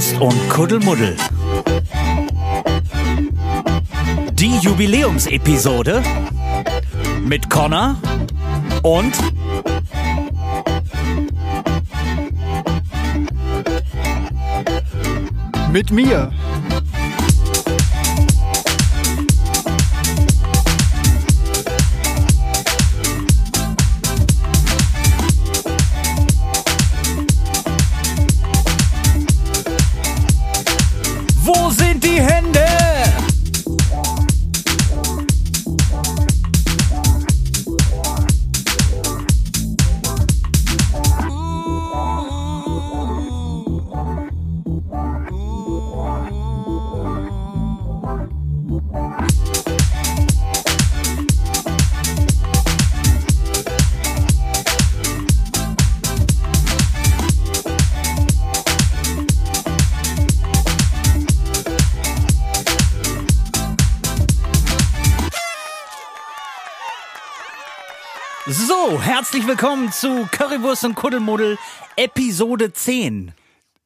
Currywurst und Kuddelmuddel. Die Jubiläumsepisode mit Connor und Mit mir. Herzlich willkommen zu Currywurst und Kuddelmuddel Episode 10.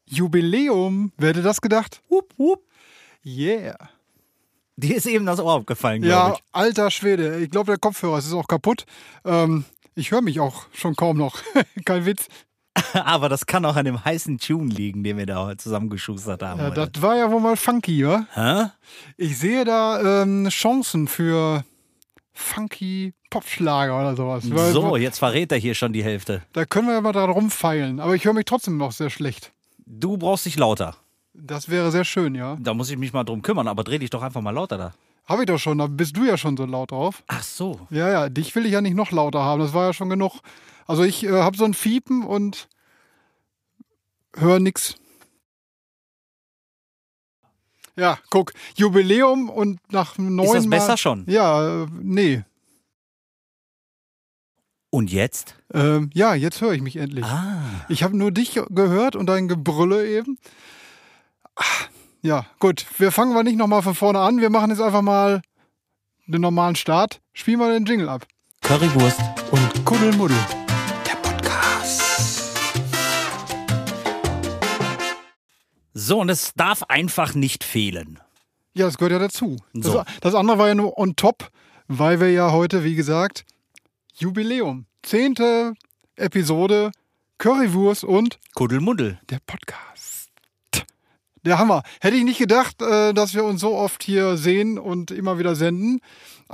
Jubiläum. Wer hätte das gedacht? Wupp, wupp. Yeah. Dir ist eben das Ohr aufgefallen, glaube Ja, ich. alter Schwede. Ich glaube, der Kopfhörer ist auch kaputt. Ähm, ich höre mich auch schon kaum noch. Kein Witz. Aber das kann auch an dem heißen Tune liegen, den wir da heute zusammengeschustert haben. Ja, das war ja wohl mal funky, wa? Hä? Ich sehe da ähm, Chancen für funky Popschlager oder sowas. So, jetzt verrät er hier schon die Hälfte. Da können wir ja mal dran rumfeilen. Aber ich höre mich trotzdem noch sehr schlecht. Du brauchst dich lauter. Das wäre sehr schön, ja. Da muss ich mich mal drum kümmern, aber dreh dich doch einfach mal lauter da. Habe ich doch schon, da bist du ja schon so laut drauf. Ach so. Ja, ja, dich will ich ja nicht noch lauter haben. Das war ja schon genug. Also ich äh, habe so ein Fiepen und höre nix. Ja, guck, Jubiläum und nach neun Ist das Mal- besser schon? Ja, äh, nee. Und jetzt? Ähm, ja, jetzt höre ich mich endlich. Ah. Ich habe nur dich gehört und dein Gebrülle eben. Ah, Ja, gut. Wir fangen mal nicht nochmal von vorne an. Wir machen jetzt einfach mal den normalen Start. Spielen wir den Jingle ab. Currywurst. Und Kuddelmuddel. So, und es darf einfach nicht fehlen. Ja, das gehört ja dazu. Das, So. das andere war ja nur on top, weil wir ja heute, wie gesagt, Jubiläum. Zehnte Episode Currywurst und Kuddelmuddel. der Podcast. Der Hammer. Hätte ich nicht gedacht, äh, dass wir uns so oft hier sehen und immer wieder senden.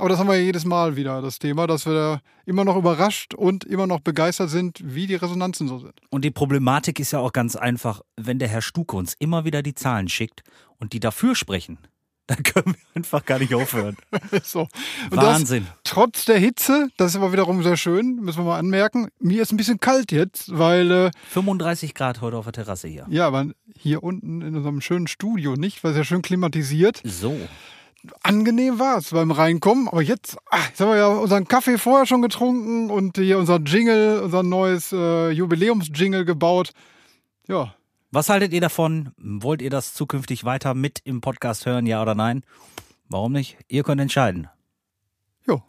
Aber das haben wir ja jedes Mal wieder, das Thema, dass wir da immer noch überrascht und immer noch begeistert sind, wie die Resonanzen so sind. Und die Problematik ist ja auch ganz einfach, wenn der Herr Stuke uns immer wieder die Zahlen schickt und die dafür sprechen, dann können wir einfach gar nicht aufhören. so. Wahnsinn. Das, trotz der Hitze, das ist aber wiederum sehr schön, müssen wir mal anmerken. Mir ist ein bisschen kalt jetzt, weil, äh, 35 Grad heute auf der Terrasse hier. ja, aber hier unten in unserem schönen Studio nicht, weil es ja schön klimatisiert. So. Angenehm war es beim Reinkommen, aber jetzt, ach, jetzt haben wir ja unseren Kaffee vorher schon getrunken und hier unser Jingle, unser neues äh, Jubiläumsjingle gebaut. Ja, Was haltet ihr davon? Wollt ihr das zukünftig weiter mit im Podcast hören, ja oder nein? Warum nicht? Ihr könnt entscheiden. jo,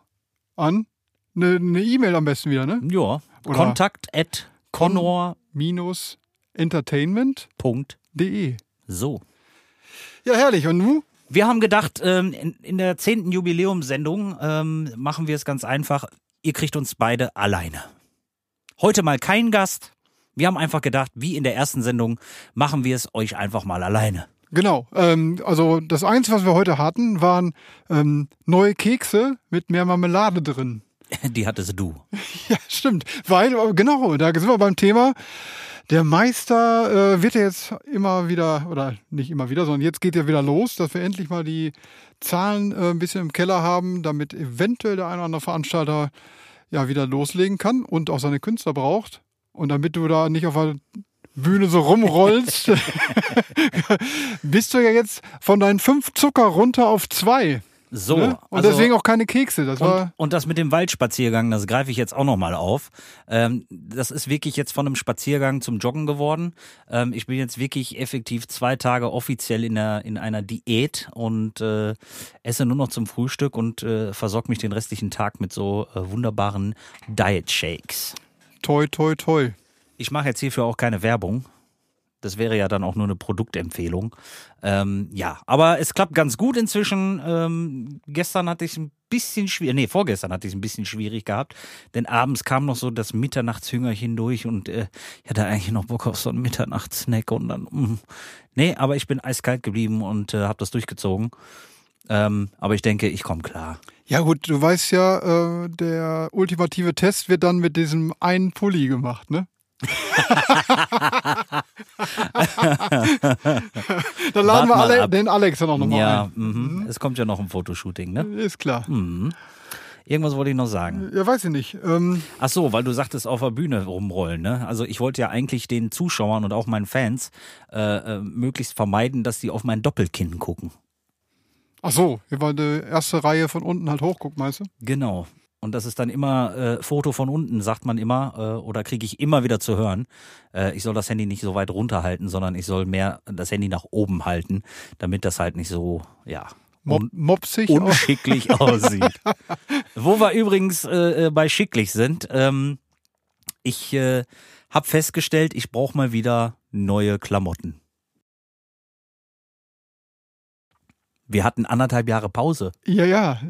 an eine ne E-Mail am besten wieder, ne? Ja. Kontakt at connor. Minus entertainment.de. So. Ja, herrlich. Und nu? Wir haben gedacht, ähm, in, der zehnten Jubiläumssendung ähm, machen wir es ganz einfach. Ihr kriegt uns beide alleine. Heute mal kein Gast. Wir haben einfach gedacht, wie in der ersten Sendung, machen wir es euch einfach mal alleine. Genau. Ähm, also das Einzige, was wir heute hatten, waren ähm, neue Kekse mit mehr Marmelade drin. Die hattest du. Ja, stimmt. Weil, äh, genau, da sind wir beim Thema. Der Meister äh, wird ja jetzt immer wieder, oder nicht immer wieder, sondern jetzt geht ja wieder los, dass wir endlich mal die Zahlen äh, ein bisschen im Keller haben, damit eventuell der eine oder andere Veranstalter ja wieder loslegen kann und auch seine Künstler braucht. Und damit du da nicht auf der Bühne so rumrollst, bist du ja jetzt von deinen fünf Zucker runter auf zwei. So. ne? Und also- deswegen auch keine Kekse. Das Und, war und das mit dem Waldspaziergang, das greife ich jetzt auch nochmal auf. Ähm, das ist wirklich jetzt von einem Spaziergang zum Joggen geworden. Ähm, ich bin jetzt wirklich effektiv zwei Tage offiziell in, der, in einer Diät und äh, esse nur noch zum Frühstück und äh, versorge mich den restlichen Tag mit so äh, wunderbaren Diet Shakes. toi, toi, toi. Ich mache jetzt hierfür auch keine Werbung. Das wäre ja dann auch nur eine Produktempfehlung. Ähm, ja, aber es klappt ganz gut inzwischen. Ähm, gestern hatte ich ein bisschen schwierig, nee, vorgestern hatte ich es ein bisschen schwierig gehabt, denn abends kam noch so das Mitternachtshüngerchen durch und äh, ich hatte eigentlich noch Bock auf so einen Mitternachtssnack und dann, mh. nee, aber ich bin eiskalt geblieben und äh, habe das durchgezogen. Ähm, aber ich denke, ich komme klar. Ja gut, du weißt ja, äh, der ultimative Test wird dann mit diesem einen Pulli gemacht, ne? Dann laden wir alle, den Alex ja noch mal Ja, ein. mhm. es kommt ja noch ein Fotoshooting, ne? Ist klar. Mhm. Irgendwas wollte ich noch sagen. Ja, weiß ich nicht. Ähm, Ach so, weil du sagtest auf der Bühne rumrollen, ne? Also ich wollte ja eigentlich den Zuschauern und auch meinen Fans äh, äh, möglichst vermeiden, dass die auf mein Doppelkinn gucken. ach so, hier war die erste Reihe von unten halt hochguckt, meinst du? Genau. Und das ist dann immer äh, Foto von unten, sagt man immer, äh, oder kriege ich immer wieder zu hören. Äh, ich soll das Handy nicht so weit runterhalten, sondern ich soll mehr das Handy nach oben halten, damit das halt nicht so, ja, un mopsig. unschicklich aussieht. Wo wir übrigens äh, äh, bei schicklich sind, ähm, ich äh, habe festgestellt, ich brauche mal wieder neue Klamotten. Wir hatten anderthalb Jahre Pause. Ja, ja.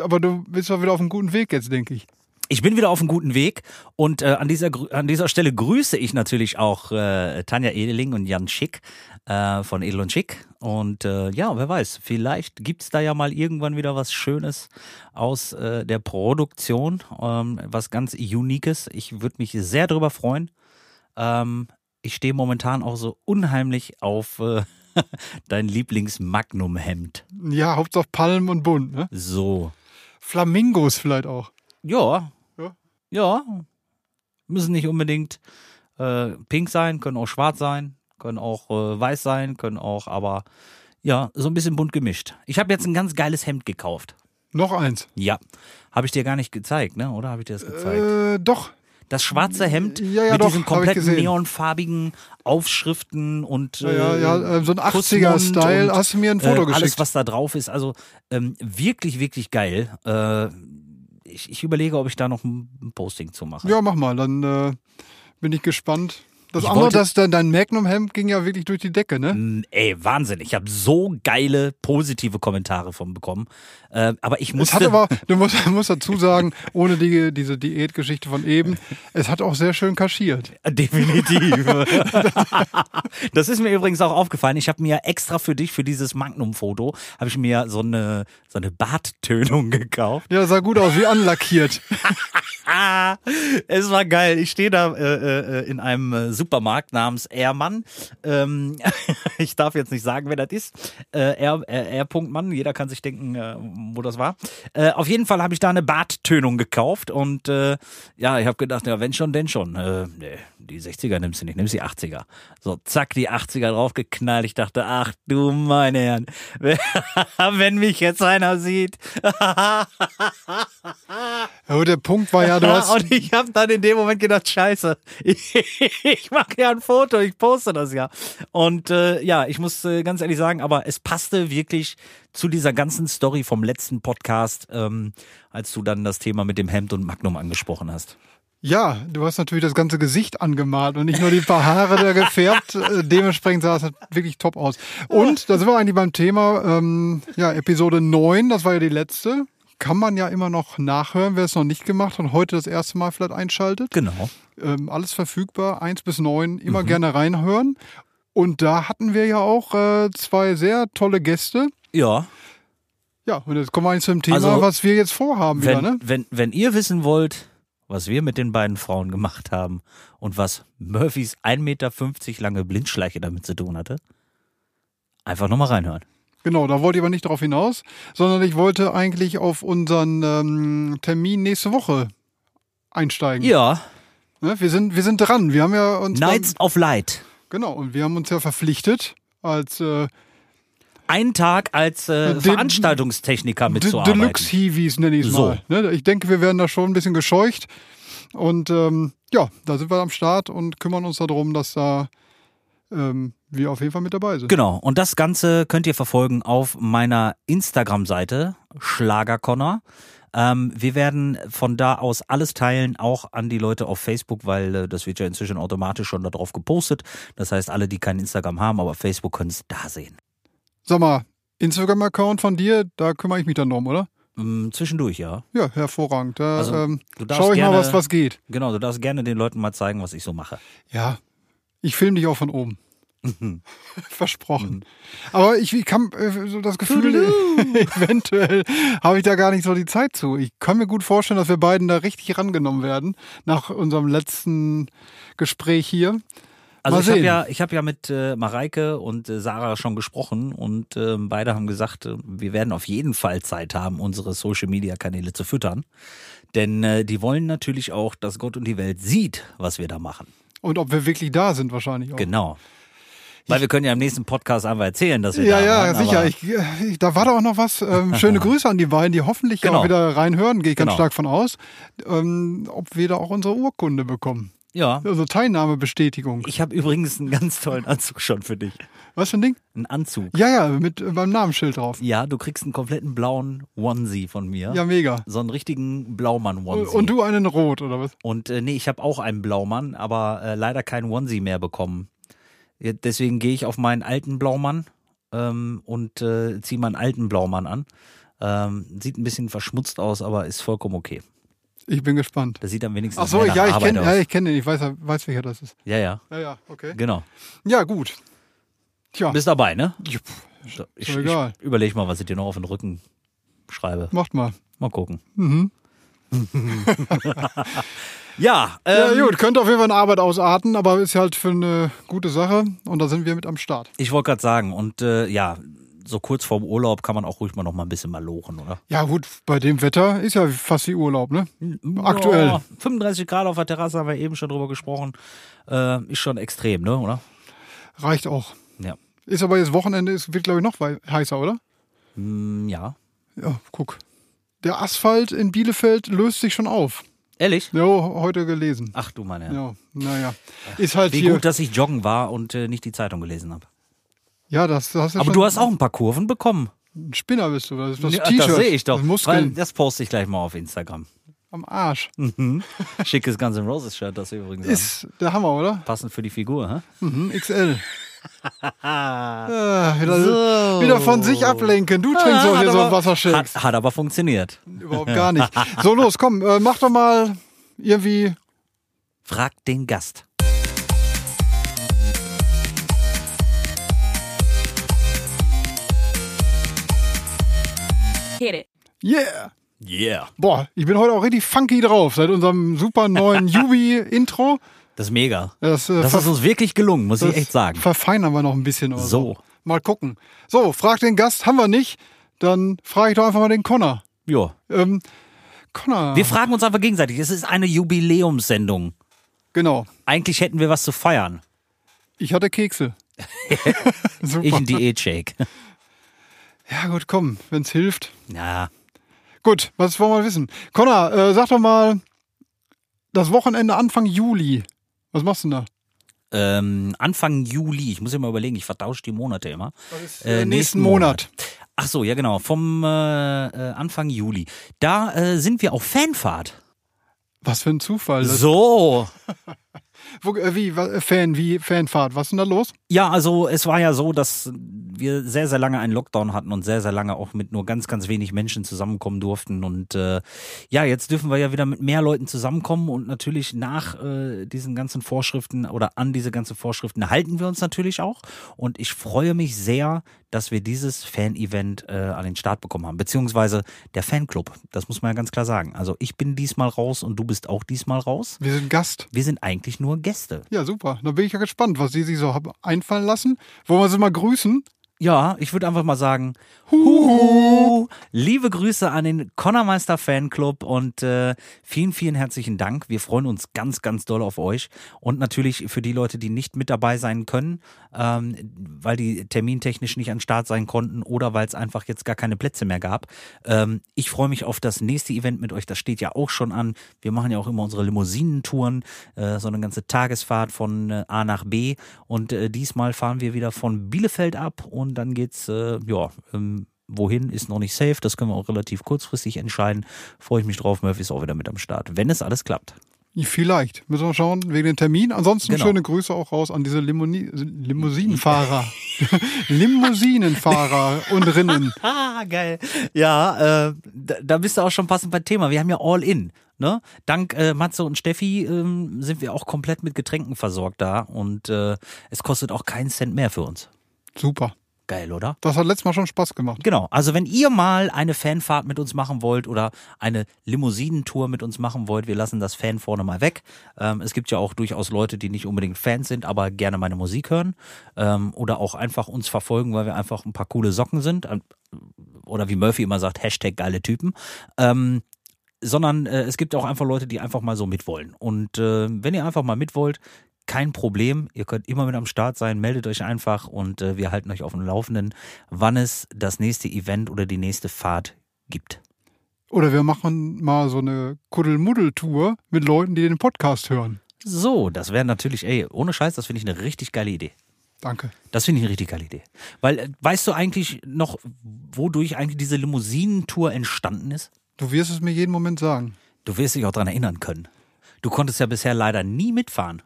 Aber du bist doch wieder auf einem guten Weg jetzt, denke ich. Ich bin wieder auf einem guten Weg und äh, an, dieser, an dieser Stelle grüße ich natürlich auch äh, Tanja Edeling und Jan Schick äh, von Edel und Schick. Und äh, ja, wer weiß, vielleicht gibt's da ja mal irgendwann wieder was Schönes aus äh, der Produktion, ähm, was ganz Uniques. Ich würde mich sehr drüber freuen. Ähm, ich stehe momentan auch so unheimlich auf äh, dein Lieblings-Magnum-Hemd. Ja, Hauptsache Palm und bunt, ne? So. Flamingos vielleicht auch. Ja. Ja. Ja. Müssen nicht unbedingt äh, pink sein, können auch schwarz sein, können auch äh, weiß sein, können auch, aber ja, so ein bisschen bunt gemischt. Ich habe jetzt ein ganz geiles Hemd gekauft. Noch eins. Ja. Habe ich dir gar nicht gezeigt, ne? Oder habe ich dir das gezeigt? Äh, doch. Das schwarze Hemd ja, ja, mit doch, diesen kompletten neonfarbigen Aufschriften und Ja, ja, äh, ja, äh, so ein Kussmund 80er-Style. und, Hast du mir ein Foto äh, geschickt? Alles, was da drauf ist. Also ähm, wirklich, wirklich geil. Äh, ich, ich überlege, ob ich da noch ein Posting zu mache. Ja, mach mal, dann äh, bin ich gespannt. Das Ich andere, wollte- das, dein, Magnum-Hemd ging ja wirklich durch die Decke, ne? Ey, Wahnsinn. Ich habe so geile, positive Kommentare von bekommen. Äh, aber ich Es musste. hat aber, du musst, musst dazu sagen, ohne die, diese Diätgeschichte von eben, es hat auch sehr schön kaschiert. Definitiv. das ist mir übrigens auch aufgefallen. Ich habe mir extra für dich, für dieses Magnum-Foto, habe ich mir so eine, so eine Barttönung gekauft. Ja, sah gut aus, wie anlackiert. Es war geil. Ich stehe da äh, äh, in einem äh, Supermarkt namens Ehrmann. Ähm, ich darf jetzt nicht sagen, wer das ist. Äh, R, R, R. Mann. Jeder kann sich denken, äh, wo das war. Äh, auf jeden Fall habe ich da eine Barttönung gekauft und äh, ja, ich habe gedacht, ja, wenn schon, denn schon. Äh, nee, die 60er nimmst du nicht, nimmst die 80er. So, zack, die 80er draufgeknallt. Ich dachte, ach du meine Herren, wenn mich jetzt einer sieht. Aber der Punkt war ja, du hast, und ich habe dann in dem Moment gedacht, scheiße, ich, ich mache ja ein Foto, ich poste das ja. Und äh, ja, ich muss äh, ganz ehrlich sagen, aber es passte wirklich zu dieser ganzen Story vom letzten Podcast, ähm, als du dann das Thema mit dem Hemd und Magnum angesprochen hast. Ja, du hast natürlich das ganze Gesicht angemalt und nicht nur die paar Haare da gefärbt. Äh, Dementsprechend sah es halt wirklich top aus. Und da sind wir eigentlich beim Thema, ähm, ja, Episode 9, das war ja die letzte. Kann man ja immer noch nachhören, wer es noch nicht gemacht hat und heute das erste Mal vielleicht einschaltet. Genau. ähm, alles verfügbar, eins bis neun, immer gerne reinhören. Und da hatten wir ja auch äh, zwei sehr tolle Gäste. Ja, Ja, und jetzt kommen wir eigentlich zum Thema, Also, was wir jetzt vorhaben wenn, wieder, ne? wenn, wenn ihr wissen wollt, was wir mit den beiden Frauen gemacht haben und was Murphys 1,50 Meter lange Blindschleiche damit zu tun hatte, einfach nochmal reinhören. Genau, da wollte ich aber nicht drauf hinaus, sondern ich wollte eigentlich auf unseren ähm, Termin nächste Woche einsteigen. Ja, Ne? Wir, sind, wir sind dran. Wir haben ja uns. Nights of Light. Genau, und wir haben uns ja verpflichtet, als äh, einen Tag als äh, De- Veranstaltungstechniker mitzuarbeiten. Deluxe Hiwis nenne ich es So. mal. Ne? Ich denke, wir werden da schon ein bisschen gescheucht. Und ähm, ja, da sind wir am Start und kümmern uns darum, dass da ähm, wir auf jeden Fall mit dabei sind. Genau. Und das Ganze könnt ihr verfolgen auf meiner Instagram-Seite Schlagerconnor. Ähm, wir werden von da aus alles teilen, auch an die Leute auf Facebook, weil äh, das wird ja inzwischen automatisch schon darauf gepostet. Das heißt, alle, die kein Instagram haben, aber Facebook können es da sehen. Sag mal, Instagram-Account von dir, da kümmere ich mich dann drum, oder? Ähm, zwischendurch, ja. Ja, hervorragend. Da Also, ähm, du darfst schau ich gerne- mal, was, was geht. Genau, du darfst gerne den Leuten mal zeigen, was ich so mache. Ja, ich filme dich auch von oben. Mhm. Versprochen. Aber ich, ich kann äh, so das Gefühl, eventuell habe ich da gar nicht so die Zeit zu. Ich kann mir gut vorstellen, dass wir beiden da richtig rangenommen werden nach unserem letzten Gespräch hier. Also Mal ich habe ja, ich habe ja mit äh, Mareike und äh, Sarah schon gesprochen und ähm, beide haben gesagt, äh, wir werden auf jeden Fall Zeit haben, unsere Social Media Kanäle zu füttern. Denn äh, die wollen natürlich auch, dass Gott und die Welt sieht, was wir da machen. Und ob wir wirklich da sind, wahrscheinlich auch. Genau. Weil wir können ja im nächsten Podcast einfach erzählen, dass wir Ja, da ja, waren. sicher. Ich, ich, da war doch auch noch was. Ähm, schöne Grüße an die beiden, die hoffentlich Genau. auch wieder reinhören, gehe ich ganz Genau. stark von aus. Ähm, ob wir da auch unsere Urkunde bekommen. Ja. Also Teilnahmebestätigung. Ich habe übrigens einen ganz tollen Anzug schon für dich. Was für ein Ding? Einen Anzug. Ja, ja, mit äh, beim Namensschild drauf. Ja, du kriegst einen kompletten blauen Onesie von mir. Ja, mega. So einen richtigen Blaumann-Onesie. Und du einen Rot, oder was? Und äh, nee, ich habe auch einen Blaumann, aber äh, leider keinen Onesie mehr bekommen. Deswegen gehe ich auf meinen alten Blaumann ähm, und äh, ziehe meinen alten Blaumann an. Ähm, sieht ein bisschen verschmutzt aus, aber ist vollkommen okay. Ich bin gespannt. Das sieht am wenigsten Ach so, ja, ich kenne ja, ich kenn den. Ich weiß, weiß, welcher das ist. ja, ja, Ja, ja, okay. genau. Ja, gut. Tja, Bist dabei, ne? Ja, So, Ich, Ist doch ich egal. überlege mal, was ich dir noch auf den Rücken schreibe. macht mal. Mal gucken. Mhm. Ja, ähm, ja, gut, könnte auf jeden Fall eine Arbeit ausarten, aber ist halt für eine gute Sache und da sind wir mit am Start. ich wollte gerade sagen, und äh, ja, so kurz vorm Urlaub kann man auch ruhig mal noch mal ein bisschen malochen, oder? Ja, gut, bei dem Wetter ist ja fast wie Urlaub, ne? Aktuell. Ja, 35 Grad auf der Terrasse haben wir eben schon drüber gesprochen. Äh, ist schon extrem, ne, oder? Reicht auch. Ja. Ist aber jetzt Wochenende, es wird, glaube ich, noch heißer, oder? Hm, ja. Ja, guck. Der Asphalt in Bielefeld löst sich schon auf. Ehrlich? Ja, heute gelesen. Ach du meine. Ja, naja. Ist halt Wie hier. gut, dass ich joggen war und äh, nicht die Zeitung gelesen habe. Ja, das, das Aber du hast auch ein paar Kurven bekommen. ein Spinner bist du. Das ist das Ja, T-Shirt. das sehe ich doch. Das das poste ich gleich mal auf Instagram. am Arsch. Schickes Guns N' Roses Shirt, das wir übrigens haben. Ist der Hammer, oder? Passend für die Figur, hä? Mhm, XL. Ah, Ah, wieder, So. wieder von sich ablenken. Du trinkst hat hier so aber- Wassershakes. Hat, hat aber funktioniert. Überhaupt gar nicht. So, los, komm, äh, mach doch mal irgendwie. Frag den Gast. Hit it. Yeah! Yeah. Boah, ich bin heute auch richtig funky drauf seit unserem super neuen Yubi-Intro. Das ist mega. Das, äh, Das ist uns wirklich gelungen, muss ich echt sagen. Verfeinern wir noch ein bisschen. Oder So. Mal gucken. So, frag den Gast, haben wir nicht. Dann frage ich doch einfach mal den Connor. Jo. Ähm, Connor. Wir fragen uns einfach gegenseitig. Es ist eine Jubiläumssendung. genau. Eigentlich hätten wir was zu feiern. Ich hatte Kekse. Super. Ich ein Diät-Shake. Ja, gut, komm, wenn's hilft. Ja. Gut, was wollen wir wissen? Connor, äh, sag doch mal, das Wochenende Anfang Juli. Was machst du denn da? Ähm, Anfang Juli, ich muss immer überlegen, ich vertausche die Monate immer. Äh, nächsten Monat. Ach so, ja genau, vom äh, äh, Anfang Juli. Da äh, sind wir auf Fanfahrt. Was für ein Zufall. So. wo, äh, wie, äh, Fan, wie Fanfahrt? Was ist denn da los? Ja, also es war ja so, dass wir sehr, sehr lange einen Lockdown hatten und sehr, sehr lange auch mit nur ganz, ganz wenig Menschen zusammenkommen durften. Und äh, ja, jetzt dürfen wir ja wieder mit mehr Leuten zusammenkommen und natürlich nach äh, diesen ganzen Vorschriften oder an diese ganzen Vorschriften halten wir uns natürlich auch. Und ich freue mich sehr, dass wir dieses Fan-Event äh, an den Start bekommen haben, beziehungsweise der Fanclub. Das muss man ja ganz klar sagen. Also ich bin diesmal raus und du bist auch diesmal raus. Wir sind Gast. Wir sind eigentlich nur Gäste. Ja, super. Da bin ich ja gespannt, was die sich so haben einfallen lassen. Wollen wir sie mal grüßen? Ja, ich würde einfach mal sagen, Huhu. Liebe Grüße an den Connermeister Fanclub und äh, vielen, vielen herzlichen Dank. Wir freuen uns ganz, ganz doll auf euch und natürlich für die Leute, die nicht mit dabei sein können, ähm, weil die termintechnisch nicht an Start sein konnten oder weil es einfach jetzt gar keine Plätze mehr gab. Ähm, ich freue mich auf das nächste Event mit euch. Das steht ja auch schon an. Wir machen ja auch immer unsere Limousinentouren, äh, so eine ganze Tagesfahrt von äh, A nach B und äh, diesmal fahren wir wieder von Bielefeld ab und dann geht's äh, ja ähm, Wohin ist noch nicht safe, das können wir auch relativ kurzfristig entscheiden. Freue ich mich drauf, Murphy ist auch wieder mit am Start, wenn es alles klappt. Vielleicht. Müssen wir schauen, wegen dem Termin. Ansonsten Genau. schöne Grüße auch raus an diese Limoni Limousinenfahrer. Limousinenfahrer und Rinnen. Ah, geil. Ja, äh, da, bist du auch schon passend beim Thema. Wir haben ja All In. Ne? Dank äh, Matze und Steffi ähm, sind wir auch komplett mit Getränken versorgt da und äh, es kostet auch keinen Cent mehr für uns. Super. Geil, oder? Das hat letztes Mal schon Spaß gemacht. Genau. Also wenn ihr mal eine Fanfahrt mit uns machen wollt oder eine Limousinentour mit uns machen wollt, wir lassen das Fan vorne mal weg. Ähm, es gibt ja auch durchaus Leute, die nicht unbedingt Fans sind, aber gerne meine Musik hören ähm, oder auch einfach uns verfolgen, weil wir einfach ein paar coole Socken sind. Ähm, Oder wie Murphy immer sagt, Hashtag geile Typen. Ähm, sondern äh, es gibt auch einfach Leute, die einfach mal so mitwollen. Und äh, wenn ihr einfach mal mit wollt, kein Problem. Ihr könnt immer mit am Start sein. Meldet euch einfach und äh, wir halten euch auf dem Laufenden, wann es das nächste Event oder die nächste Fahrt gibt. Oder wir machen mal so eine Kuddelmuddel-Tour mit Leuten, die den Podcast hören. So, das wäre natürlich, ey, ohne Scheiß, das finde ich eine richtig geile Idee. Danke. Das finde ich eine richtig geile Idee. Weil, äh, weißt du eigentlich noch, wodurch eigentlich diese Limousinentour entstanden ist? Du wirst es mir jeden Moment sagen. Du wirst dich auch dran erinnern können. Du konntest ja bisher leider nie mitfahren.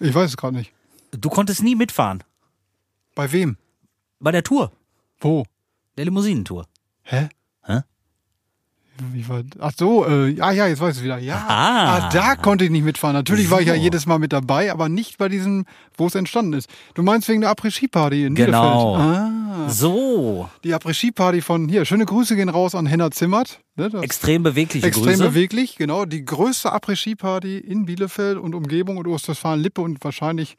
Ich weiß es gerade nicht. Du konntest nie mitfahren. Bei wem? Bei der Tour, Wo? der Limousinentour. Hä? Hä? Wie war, ach so, äh, ah ja, jetzt weiß ich es wieder. Ja, Ah. ah, da konnte ich nicht mitfahren. Natürlich war ich ja So. jedes Mal mit dabei, aber nicht bei diesem, wo es entstanden ist. Du meinst wegen der Après-Ski-Party in Genau. Bielefeld? Ah, So, die Après-Ski-Party von hier. Schöne Grüße gehen raus an Henna Zimmert. Ne, extrem bewegliche extrem Grüße. beweglich, genau. Die größte Après-Ski-Party in Bielefeld und Umgebung und Ostwestfalen-Lippe und wahrscheinlich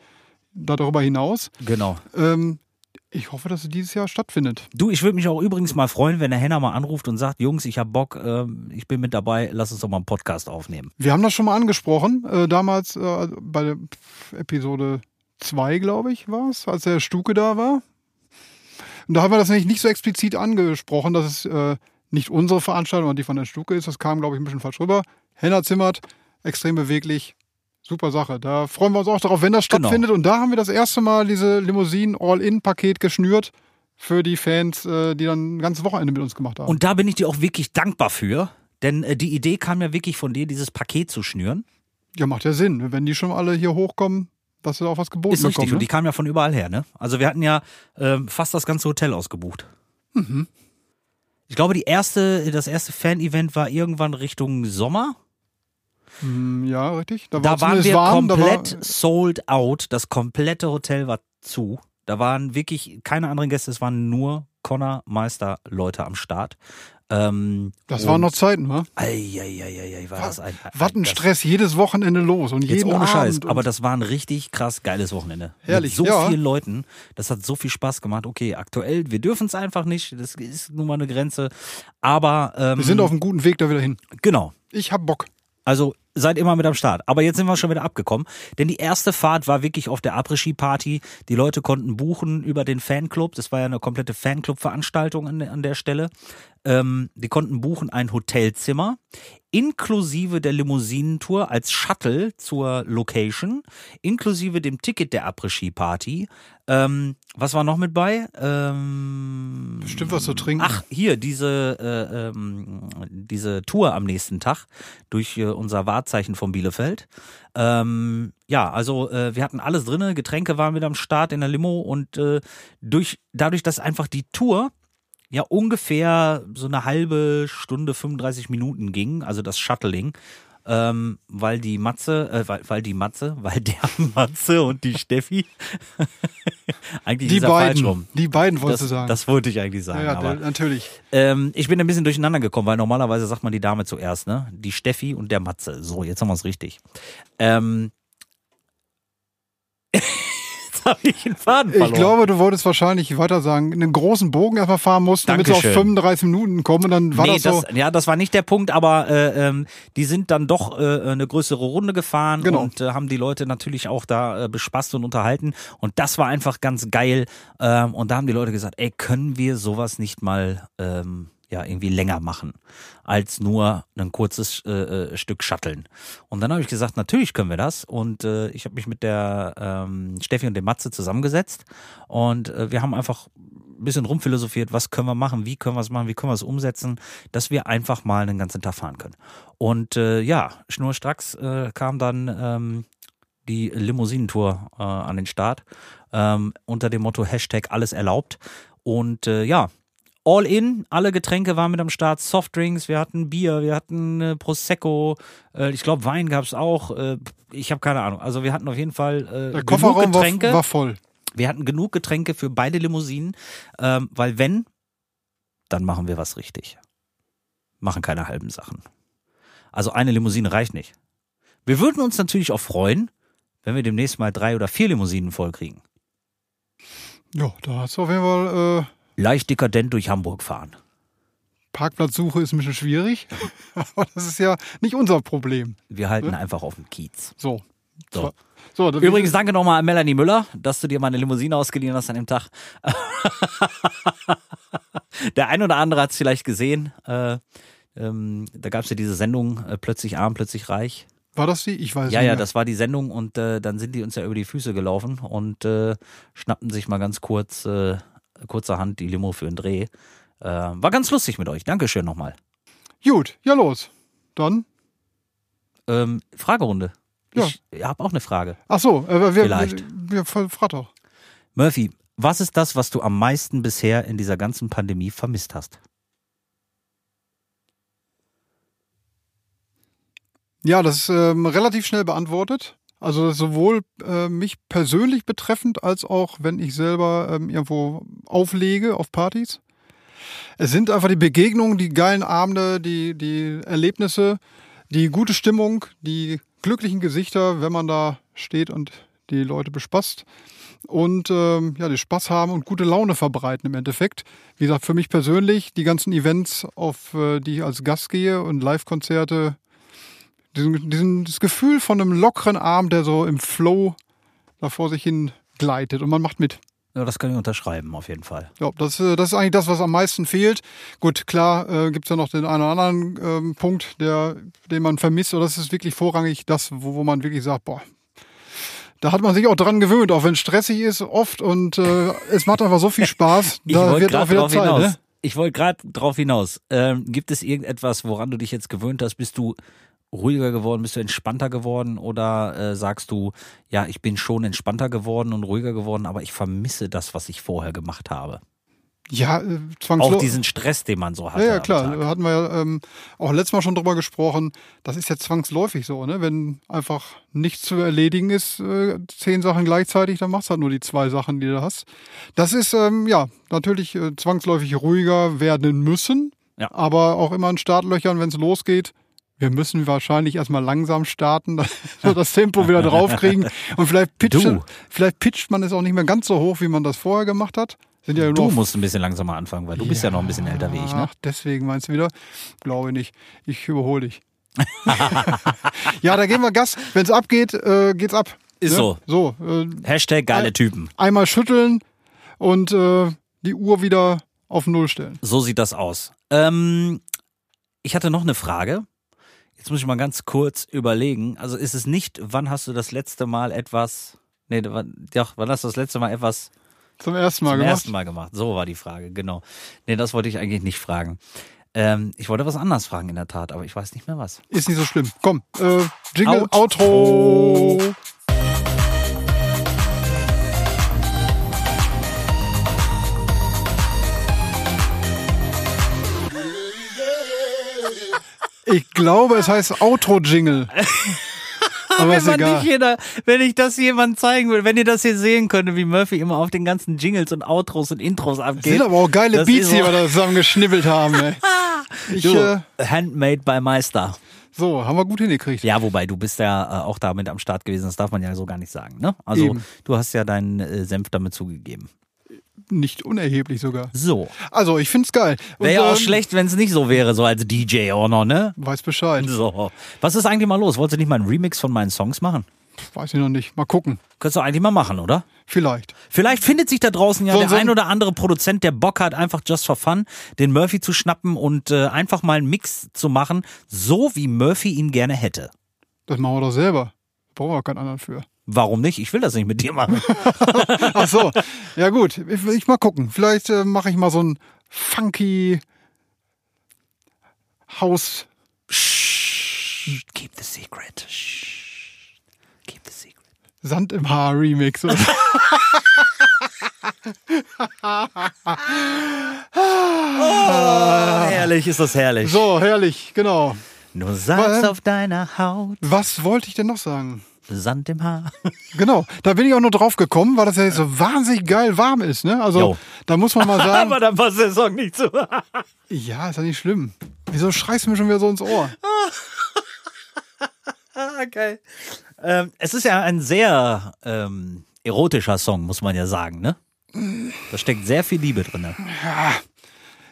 darüber hinaus. Genau. Ähm, ich hoffe, dass sie dieses Jahr stattfindet. Du, ich würde mich auch übrigens mal freuen, wenn der Henner mal anruft und sagt, Jungs, ich hab Bock, ähm, ich bin mit dabei, lass uns doch mal einen Podcast aufnehmen. Wir haben das schon mal angesprochen, äh, damals äh, bei der Episode 2, glaube ich, war es, als der Stuke da war. Und da haben wir das nicht, nicht so explizit angesprochen, dass es äh, nicht unsere Veranstaltung, sondern die von der Stuke ist. Das kam, glaube ich, ein bisschen falsch rüber. Henna Zimmert, extrem beweglich. Super Sache. Da freuen wir uns auch darauf, wenn das Genau. stattfindet. Und da haben wir das erste Mal diese Limousinen-All-In-Paket geschnürt für die Fans, äh, die dann ein ganzes Wochenende mit uns gemacht haben. Und da bin ich dir auch wirklich dankbar für, denn äh, die Idee kam ja wirklich von dir, dieses Paket zu schnüren. ja, macht ja Sinn. Wenn die schon alle hier hochkommen, dass sie auch was geboten Ist richtig. bekommen. Und Ne? die kamen ja von überall her, ne? Also wir hatten ja ähm, fast das ganze Hotel ausgebucht. Mhm. Ich glaube, die erste, das erste Fan-Event war irgendwann Richtung Sommer. Hm, Ja, richtig. Da war's waren wir warm, da komplett war- sold out. Das komplette Hotel war zu. Da waren wirklich keine anderen Gäste, es waren nur Connor Meister Leute am Start. Ähm, Das waren noch Zeiten, wa? Eieieiei, war das ein, Was ein das- Stress, jedes Wochenende los und Jetzt jeden ohne Abend. Scheiß, aber das war ein richtig krass geiles Wochenende. Herrlich, Mit so ja. vielen Leuten. Das hat so viel Spaß gemacht. Okay, aktuell, wir dürfen es einfach nicht. Das ist nun mal eine Grenze. Aber ähm, wir sind auf einem guten Weg da wieder hin. genau. Ich hab Bock. Also seid immer mit am Start. Aber jetzt sind wir schon wieder abgekommen. Denn die erste Fahrt war wirklich auf der Après-Ski-Party. Die Leute konnten buchen über den Fanclub. Das war ja eine komplette Fanclub-Veranstaltung an, an der Stelle. Ähm, die konnten buchen ein Hotelzimmer inklusive der Limousinentour als Shuttle zur Location, inklusive dem Ticket der Après-Ski-Party. Ähm, was war noch mit bei? Ähm, Bestimmt was zu trinken. Ach, hier, diese, äh, ähm, diese Tour am nächsten Tag durch äh, unser Wahrzeichen von Bielefeld. Ähm, ja, also äh, wir hatten alles drinne, Getränke waren mit am Start in der Limo und äh, durch, dadurch, dass einfach die Tour ja ungefähr so eine halbe Stunde, 35 Minuten ging, also das Shuttling, ähm, weil die Matze, äh, weil, weil die Matze, weil der Matze und die Steffi, eigentlich die ist falsch beiden. rum. Die beiden wolltest Das, du sagen. das wollte ich eigentlich sagen. ja, ja, aber, natürlich. ähm, ich bin ein bisschen durcheinander gekommen, weil normalerweise sagt man die Dame zuerst, ne? Die Steffi und der Matze. So, jetzt haben wir es richtig. Ähm, Jetzt habe ich den Faden verloren. Ich glaube, du wolltest wahrscheinlich weiter sagen, einen großen Bogen erstmal fahren musst, damit sie auf Dankeschön. 35 Minuten kommen. Und dann war nee, das so. das, ja, das war nicht der Punkt, aber äh, ähm, die sind dann doch äh, eine größere Runde gefahren Genau. und äh, haben die Leute natürlich auch da äh, bespaßt und unterhalten. Und das war einfach ganz geil. Ähm, und da haben die Leute gesagt, ey, können wir sowas nicht mal ähm, ja irgendwie länger machen als nur ein kurzes äh, äh, Stück Shutteln. Und dann habe ich gesagt, natürlich können wir das. Und äh, ich habe mich mit der ähm, Steffi und dem Matze zusammengesetzt und äh, wir haben einfach ein bisschen rumphilosophiert, was können wir machen, wie können wir es machen, wie können wir es umsetzen, dass wir einfach mal einen ganzen Tag fahren können. Und äh, ja, schnurstracks äh, kam dann ähm, die Limousinentour an den Start ähm, unter dem Motto Hashtag alles erlaubt. Und äh, ja, all in, alle Getränke waren mit am Start, Softdrinks, wir hatten Bier, wir hatten äh, Prosecco, äh, ich glaube Wein gab es auch, äh, ich habe keine Ahnung. Also wir hatten auf jeden Fall äh, Der Kofferraum war, Getränke. war voll. Wir hatten genug Getränke für beide Limousinen, ähm, weil wenn, dann machen wir was richtig. Machen keine halben Sachen. Also eine Limousine reicht nicht. Wir würden uns natürlich auch freuen, wenn wir demnächst mal drei oder vier Limousinen vollkriegen. Ja, da hast du auf jeden Fall äh, Leicht dekadent durch Hamburg fahren. Parkplatzsuche ist ein bisschen schwierig. Aber das ist ja nicht unser Problem. Wir halten einfach auf dem Kiez. So. So. So, Übrigens danke nochmal an Melanie Müller, dass du dir meine Limousine ausgeliehen hast an dem Tag. Der ein oder andere hat es vielleicht gesehen. Äh, ähm, da gab es ja diese Sendung äh, Plötzlich arm, plötzlich reich. War das die? Ich weiß Ja, nicht. ja, mehr. das war die Sendung und äh, dann sind die uns ja über die Füße gelaufen und äh, schnappten sich mal ganz kurz, äh, kurzerhand die Limo für einen Dreh. Äh, war ganz lustig mit euch. Dankeschön nochmal. Gut, ja los. Dann. Ähm, Fragerunde. Ja. Ich habe auch eine Frage. Ach so, äh, wir, Vielleicht. Wir, wir, frag doch. Murphy, was ist das, was du am meisten bisher in dieser ganzen Pandemie vermisst hast? Ja, das ist ähm, relativ schnell beantwortet. Also sowohl äh, mich persönlich betreffend, als auch wenn ich selber ähm, irgendwo auflege auf Partys. Es sind einfach die Begegnungen, die geilen Abende, die, die Erlebnisse, die gute Stimmung, die glücklichen Gesichter, wenn man da steht und die Leute bespaßt. Und ähm, ja, die Spaß haben und gute Laune verbreiten im Endeffekt. Wie gesagt, für mich persönlich, die ganzen Events, auf äh, die ich als Gast gehe und Live-Konzerte, diesen, diesen, das Gefühl von einem lockeren Abend, der so im Flow da vor sich hin gleitet und man macht mit. Ja, das kann ich unterschreiben, auf jeden Fall. Ja, das, äh, das ist eigentlich das, was am meisten fehlt. Gut, klar äh, gibt's ja noch den einen oder anderen ähm, Punkt, der, den man vermisst, aber das ist wirklich vorrangig das, wo, wo man wirklich sagt, boah, da hat man sich auch dran gewöhnt, auch wenn es stressig ist oft und äh, es macht einfach so viel Spaß, da wird auch wieder Zeit. hinaus. Ne? Ich wollte gerade drauf hinaus. Ähm, gibt es irgendetwas, woran du dich jetzt gewöhnt hast? Bist du ruhiger geworden? Bist du entspannter geworden? Oder äh, sagst du, ja, ich bin schon entspannter geworden und ruhiger geworden, aber ich vermisse das, was ich vorher gemacht habe? Ja, äh, Auch zwangsläufig. diesen Stress, den man so hat. Ja, ja, klar. Da hatten wir ja ähm, auch letztes Mal schon drüber gesprochen. Das ist ja zwangsläufig so, ne? Wenn einfach nichts zu erledigen ist, äh, zehn Sachen gleichzeitig, dann machst du halt nur die zwei Sachen, die du hast. Das ist, ähm, ja, natürlich äh, zwangsläufig ruhiger werden müssen. Ja. Aber auch immer in Startlöchern, wenn es losgeht. Wir müssen wahrscheinlich erstmal langsam starten, so das Tempo wieder draufkriegen. Und vielleicht pitcht, Du. vielleicht pitcht man es auch nicht mehr ganz so hoch, wie man das vorher gemacht hat. Sind ja Du musst ein bisschen langsamer anfangen, weil du bist ja noch ein bisschen älter wie ich, ne? Ach, deswegen meinst du wieder? Glaube ich nicht. Ich überhole dich. ja, da geben wir Gas. Wenn es abgeht, äh, geht's ab. Ist so. So, äh, Hashtag geile Typen. einmal schütteln und äh, die Uhr wieder auf Null stellen. So sieht das aus. Ähm, ich hatte noch eine Frage. Jetzt muss ich mal ganz kurz überlegen. Also ist es nicht, wann hast du das letzte Mal etwas. Nee, wann, doch, wann hast du das letzte Mal etwas Zum ersten Mal zum gemacht. ersten Mal gemacht? So war die Frage, genau. Nee, das wollte ich eigentlich nicht fragen. Ähm, ich wollte was anderes fragen, in der Tat, aber ich weiß nicht mehr was. Ist nicht so schlimm. Komm, äh, Jingle, Outro. Outro. Ich glaube, es heißt Outro-Jingle. Aber wenn, man egal. nicht jeder, wenn ich das jemand zeigen würde, wenn ihr das hier sehen könntet, wie Murphy immer auf den ganzen Jingles und Outros und Intros abgeht. sind aber auch geile Das Beats, die wir da zusammen geschnibbelt haben. Ey. Ich, Du, äh, handmade by Meister. So, haben wir gut hingekriegt. Ja, wobei du bist ja äh, auch damit am Start gewesen, das darf man ja so gar nicht sagen, ne? Also Eben. du hast ja deinen äh, Senf damit zugegeben. Nicht unerheblich sogar. So. Also, ich find's geil. Wäre ja auch ähm, schlecht, wenn es nicht so wäre, so als DJ auch noch, ne? Weiß Bescheid. So. Was ist eigentlich mal los? Wolltest du nicht mal einen Remix von meinen Songs machen? Weiß ich noch nicht. Mal gucken. Könntest du eigentlich mal machen, oder? Vielleicht. Vielleicht findet sich da draußen ja So- der so ein- ein oder andere Produzent, der Bock hat, einfach just for fun den Murphy zu schnappen und äh, einfach mal einen Mix zu machen, so wie Murphy ihn gerne hätte. Das machen wir doch selber. Brauchen wir keinen anderen für. Warum nicht? Ich will das nicht mit dir machen. Ach so. Ja gut, ich, ich mal gucken. Vielleicht äh, mache ich mal so ein funky Haus. Shh, keep the secret. Shh, keep the secret. Sand im Haar Remix. Oh, herrlich, ist das herrlich. so, herrlich, genau. Nur Salz auf deiner Haut, Was wollte ich denn noch sagen? Sand im Haar. Genau, da bin ich auch nur drauf gekommen, weil das ja so wahnsinnig geil warm ist. Ne? Also Jo. da muss man mal sagen, Aber dann passt der Song nicht zu. ja, ist ja nicht schlimm. Wieso schreist du mir schon wieder so ins Ohr? Ah, geil. Ähm, es ist ja ein sehr ähm, erotischer Song, muss man ja sagen, ne? Da steckt sehr viel Liebe drin.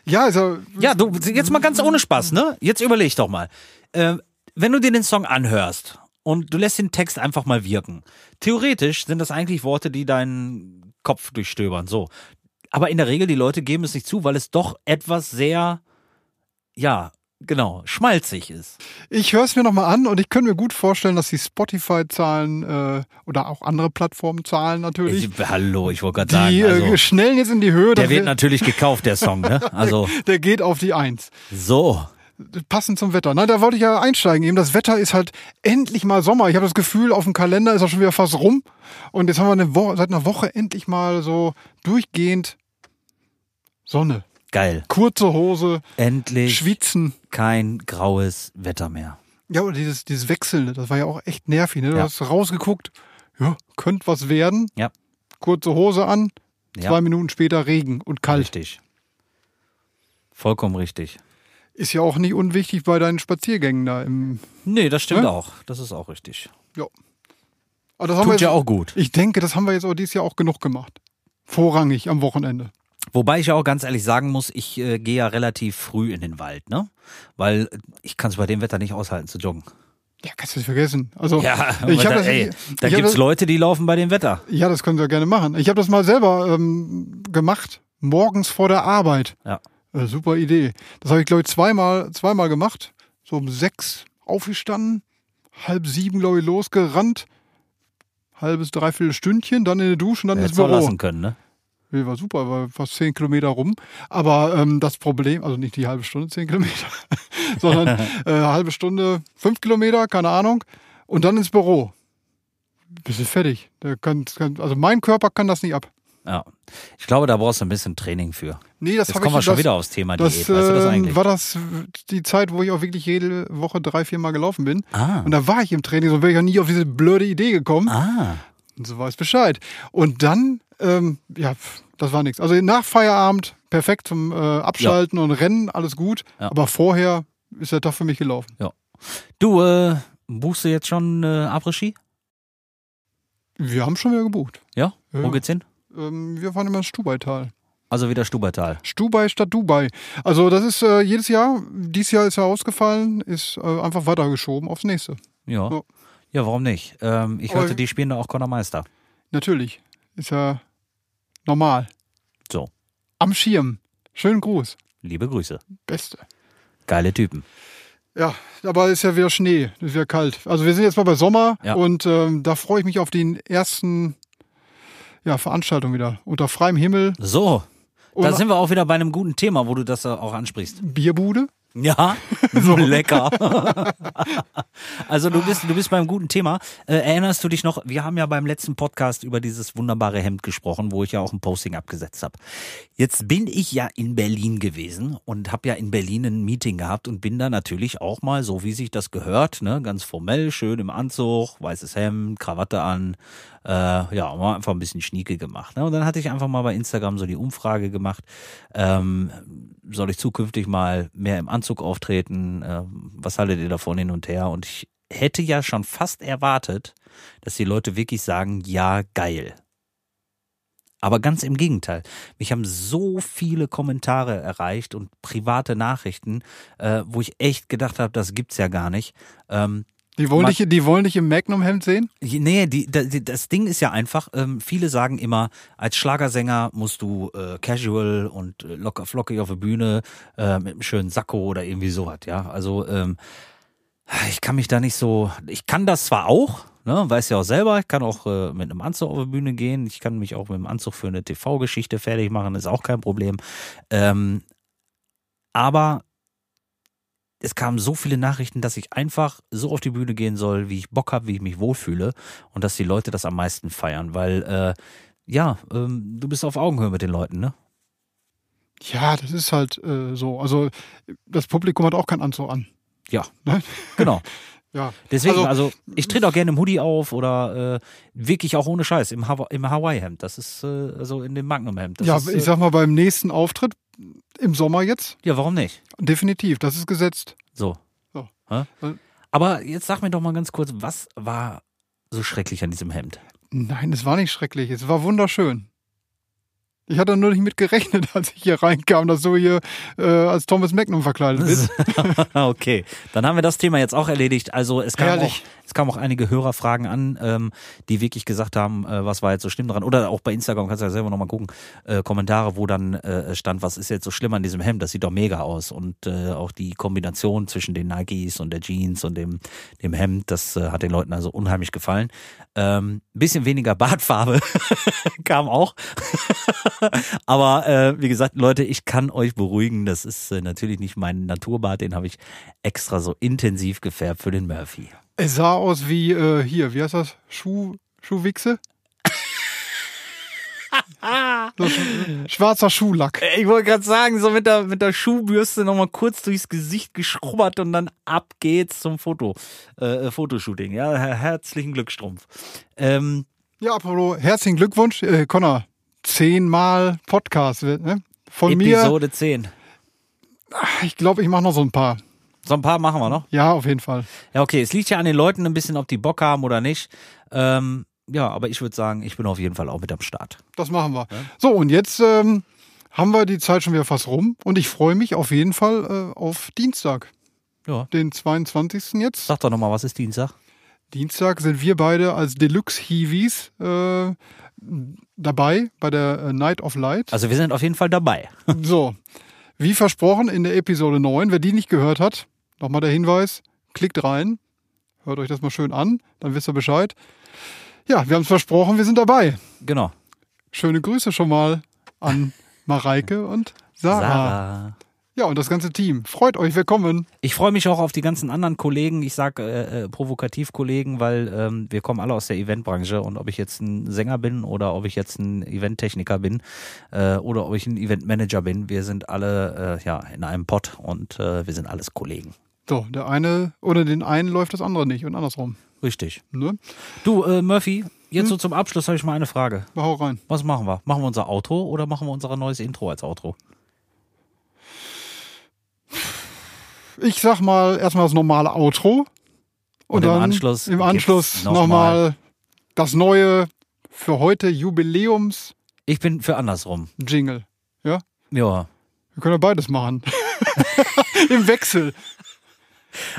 Ja, also Ja, du, jetzt mal ganz ohne Spaß, ne? Jetzt überleg doch mal. Ähm, wenn du dir den Song anhörst und du lässt den Text einfach mal wirken, theoretisch sind das eigentlich Worte, die deinen Kopf durchstöbern, so. Aber in der Regel, die Leute geben es nicht zu, weil es doch etwas sehr, ja, genau, schmalzig ist. ich höre es mir nochmal an und ich könnte mir gut vorstellen, dass die Spotify-Zahlen äh, oder auch andere Plattformen-Zahlen natürlich, Ich, hallo, ich wollte gerade sagen, die also, äh, schnellen jetzt in die Höhe. der wird natürlich gekauft, der Song, ne? Also, der geht auf die Eins. so. Passend zum Wetter. Na, da wollte ich ja einsteigen. Eben das Wetter ist halt endlich mal Sommer. Ich habe das Gefühl, auf dem Kalender ist er schon wieder fast rum. Und jetzt haben wir eine Woche, seit einer Woche endlich mal so durchgehend Sonne. Geil. Kurze Hose, Endlich schwitzen. kein graues Wetter mehr. Ja, und dieses, dieses Wechselnde, das war ja auch echt nervig. Ne? Du Ja. hast rausgeguckt, ja, könnte was werden. Ja. Kurze Hose an, Ja. zwei Minuten später Regen und kalt. Richtig. Vollkommen richtig. Ist ja auch nicht unwichtig bei deinen Spaziergängen da im. Nee, das stimmt Ne? auch. Das ist auch richtig. Ja. Aber das haben wir Tut jetzt, ja auch gut. Ich denke, das haben wir jetzt auch dieses Jahr auch genug gemacht. Vorrangig am Wochenende. Wobei ich ja auch ganz ehrlich sagen muss, ich äh, gehe ja relativ früh in den Wald, ne? Weil ich kann es bei dem Wetter nicht aushalten zu joggen. Ja, kannst du nicht vergessen. Also, Ja, ich hab da, das, ey, ich da hab gibt's das, Leute, die laufen bei dem Wetter. Ja, das können sie ja gerne machen. Ich habe das mal selber ähm, gemacht, morgens vor der Arbeit. Ja. Äh, super Idee. Das habe ich, glaube ich, zweimal, zweimal gemacht. So um sechs aufgestanden, halb sieben, glaube ich, losgerannt. Halbes, dreiviertel Stündchen, dann in die Dusche und dann ins Büro. lassen können, ne? Nee, war super, war fast zehn Kilometer rum. Aber ähm, das Problem, also nicht die halbe Stunde, zehn Kilometer, sondern äh, halbe Stunde, fünf Kilometer, keine Ahnung. Und dann ins Büro. Bist du fertig. Der kann, kann, also mein Körper kann das nicht ab. Ja. Ich glaube, da brauchst du ein bisschen Training für. Nee, das Jetzt habe kommen wir ich schon das, wieder aufs Thema das, Diät. Weißt du das ähm, eigentlich? war das die Zeit, wo ich auch wirklich jede Woche drei, vier Mal gelaufen bin. Ah. Und da war ich im Training, sonst wäre ich ja nie auf diese blöde Idee gekommen. Ah. Und so weiß Bescheid. Und dann, ähm, ja, das war nichts. Also nach Feierabend perfekt zum äh, Abschalten und Rennen, alles gut. Ja. Aber vorher ist der Tag für mich gelaufen. Du, äh, buchst du jetzt schon äh, Après-Ski? Wir haben schon wieder gebucht. Ja? Ja. Wo geht's hin? Ähm, wir fahren immer ins Stubaital. Also wieder Stubertal. Stubai statt Dubai. Also das ist äh, jedes Jahr, dieses Jahr ist er ausgefallen, ist äh, einfach weitergeschoben aufs nächste. Ja. Ja. Ja, warum nicht? Ähm, ich Aber- hörte, die spielen da auch Conor Meister. Natürlich. Ist ja normal. So. Am Schirm. Schönen Gruß. Liebe Grüße. Beste. Geile Typen. Ja, aber ist ja wieder Schnee, ist wieder kalt. Also wir sind jetzt mal bei Sommer Ja. und ähm, da freue ich mich auf die ersten ja, Veranstaltungen wieder. Unter freiem Himmel So, da sind wir auch wieder bei einem guten Thema, wo du das auch ansprichst. Bierbude. Ja, so lecker. also du bist, du bist beim guten Thema. Äh, erinnerst du dich noch, wir haben ja beim letzten Podcast über dieses wunderbare Hemd gesprochen, wo ich ja auch ein Posting abgesetzt habe. Jetzt bin ich ja in Berlin gewesen und habe ja in Berlin ein Meeting gehabt und bin da natürlich auch mal, so wie sich das gehört, ne, ganz formell, schön im Anzug, weißes Hemd, Krawatte an, Äh, ja, wir einfach ein bisschen Schnieke gemacht. Ne? Und dann hatte ich einfach mal bei Instagram so die Umfrage gemacht, ähm, soll ich zukünftig mal mehr im Anzug auftreten? Äh, was haltet ihr davon hin und her? Und ich hätte ja schon fast erwartet, dass die Leute wirklich sagen, ja, geil. Aber ganz im Gegenteil. Mich haben so viele Kommentare erreicht und private Nachrichten, äh, wo ich echt gedacht habe, das gibt's ja gar nicht. Ähm, Die wollen, dich, die wollen dich im Magnum-Hemd sehen? Nee, die, die, das Ding ist ja einfach, ähm, viele sagen immer, als Schlagersänger musst du äh, casual und äh, locker flockig auf der Bühne äh, mit einem schönen Sakko oder irgendwie sowas, ja. Also ähm, ich kann mich da nicht so, ich kann das zwar auch, ne, weiß ja auch selber, ich kann auch äh, mit einem Anzug auf die Bühne gehen, ich kann mich auch mit einem Anzug für eine TV-Geschichte fertig machen, ist auch kein Problem. Ähm, aber es kamen so viele Nachrichten, dass ich einfach so auf die Bühne gehen soll, wie ich Bock habe, wie ich mich wohlfühle und dass die Leute das am meisten feiern, weil äh, ja, ähm, du bist auf Augenhöhe mit den Leuten, ne? Ja, das ist halt äh, so. Also das Publikum hat auch keinen Anzug an. Ja, Ne? genau. Ja. Deswegen, Also- also, ich trete auch gerne im Hoodie auf oder äh, wirklich auch ohne Scheiß im, Hawa im Hawaii-Hemd. Das ist äh, also in dem Magnum-Hemd. Ja, ist, ich äh, sag mal, beim nächsten Auftritt im Sommer jetzt, ja, warum nicht? definitiv, das ist gesetzt. So. So. Äh. Aber jetzt sag mir doch mal ganz kurz, was war so schrecklich an diesem Hemd? Nein, es war nicht schrecklich, es war wunderschön. Ich hatte nur nicht mit gerechnet, als ich hier reinkam, dass du hier äh, als Thomas Magnum verkleidet bist. okay, dann haben wir das Thema jetzt auch erledigt. Also es kam, auch. Es kamen auch einige Hörerfragen an, ähm, die wirklich gesagt haben, äh, was war jetzt so schlimm dran. Oder auch bei Instagram, kannst du ja selber nochmal gucken, äh, Kommentare, wo dann äh, stand, was ist jetzt so schlimm an diesem Hemd, das sieht doch mega aus. Und äh, auch die Kombination zwischen den Nikes und der Jeans und dem, dem Hemd, das äh, hat den Leuten also unheimlich gefallen. Ähm, bisschen weniger Bartfarbe kam auch. Aber äh, wie gesagt, Leute, ich kann euch beruhigen, das ist äh, natürlich nicht mein Naturbart, den habe ich extra so intensiv gefärbt für den Murphy. Es sah aus wie äh, hier, wie heißt das? Schuh, Schuhwichse? so, sch schwarzer Schuhlack. Ich wollte gerade sagen, so mit der, mit der Schuhbürste nochmal kurz durchs Gesicht geschrubbert und dann ab geht's zum Foto, äh, Fotoshooting. Ja, her herzlichen Glückstrumpf. Ähm, Ja, Apollo, herzlichen Glückwunsch, äh, Connor. Zehnmal Podcast, ne? Von Episode 10. mir, ich glaube, ich mache noch so ein paar. So ein paar machen wir noch. Ja, auf jeden Fall. Ja, okay, es liegt ja an den Leuten ein bisschen, ob die Bock haben oder nicht. Ähm, ja, aber ich würde sagen, ich bin auf jeden Fall auch mit am Start. Das machen wir. So, und jetzt ähm, haben wir die Zeit schon wieder fast rum und ich freue mich auf jeden Fall äh, auf Dienstag, Ja. den 22. jetzt. Sag doch nochmal, was ist Dienstag? Dienstag sind wir beide als Deluxe-Hiwis äh, dabei bei der äh, Night of Light. Also wir sind auf jeden Fall dabei. So, wie versprochen in der Episode 9, wer die nicht gehört hat, nochmal der Hinweis, klickt rein, hört euch das mal schön an, dann wisst ihr Bescheid. Ja, wir haben es versprochen, wir sind dabei. Genau. Schöne Grüße schon mal an Mareike und Sarah. Sarah. Ja, und das ganze Team. Freut euch, willkommen. Ich freue mich auch auf die ganzen anderen Kollegen. Ich sage äh, äh, provokativ Kollegen, weil ähm, wir kommen alle aus der Eventbranche und ob ich jetzt ein Sänger bin oder ob ich jetzt ein Eventtechniker bin äh, oder ob ich ein Eventmanager bin, wir sind alle äh, ja in einem Pott und äh, wir sind alles Kollegen. So, der eine oder den einen läuft das andere nicht und andersrum. Richtig. Ne? Du, äh, Murphy, jetzt so zum Abschluss habe ich mal eine Frage. Hau rein. Was machen wir? Machen wir unser Outro oder machen wir unser neues Intro als Outro? Ich sag mal erstmal das normale Outro. Und im Anschluss im Anschluss noch nochmal das neue für heute Jubiläums-Jingle. Ich bin für andersrum. Ja? Ja. Wir können ja beides machen. Im Wechsel.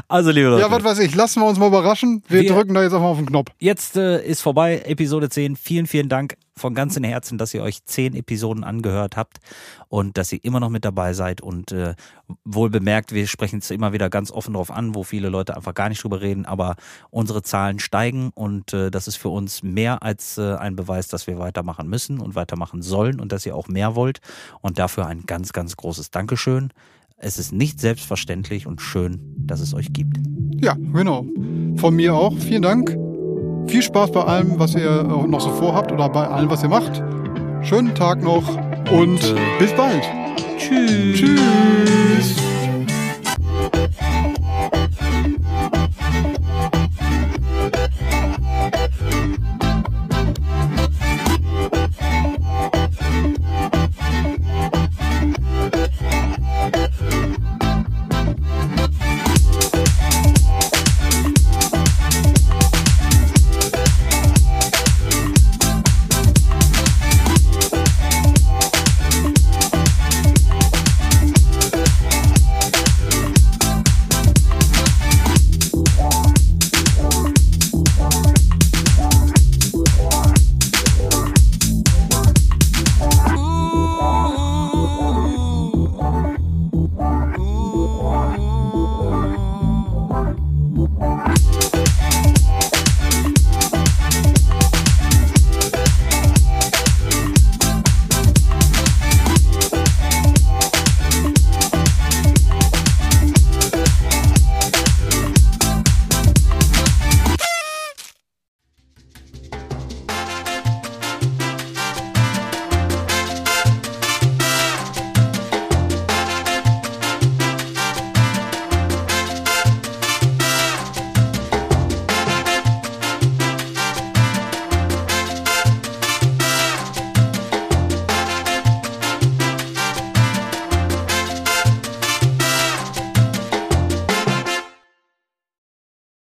Also, liebe Leute. Ja, was weiß ich. Lassen wir uns mal überraschen. Wir, Wir- drücken da jetzt einfach auf den Knopf. Jetzt äh, ist vorbei, Episode 10. Vielen, vielen Dank von ganzem Herzen, dass ihr euch zehn Episoden angehört habt und dass ihr immer noch mit dabei seid. Und äh, wohl bemerkt, wir sprechen es immer wieder ganz offen drauf an, wo viele Leute einfach gar nicht drüber reden, aber unsere Zahlen steigen und äh, das ist für uns mehr als äh, ein Beweis, dass wir weitermachen müssen und weitermachen sollen und dass ihr auch mehr wollt. Und dafür ein ganz, ganz großes Dankeschön. Es ist nicht selbstverständlich und schön, dass es euch gibt. Ja, genau. Von mir auch. Vielen Dank. Viel Spaß bei allem, was ihr noch so vorhabt oder bei allem, was ihr macht. Schönen Tag noch und, bis bald. Tschüss. Tschüss.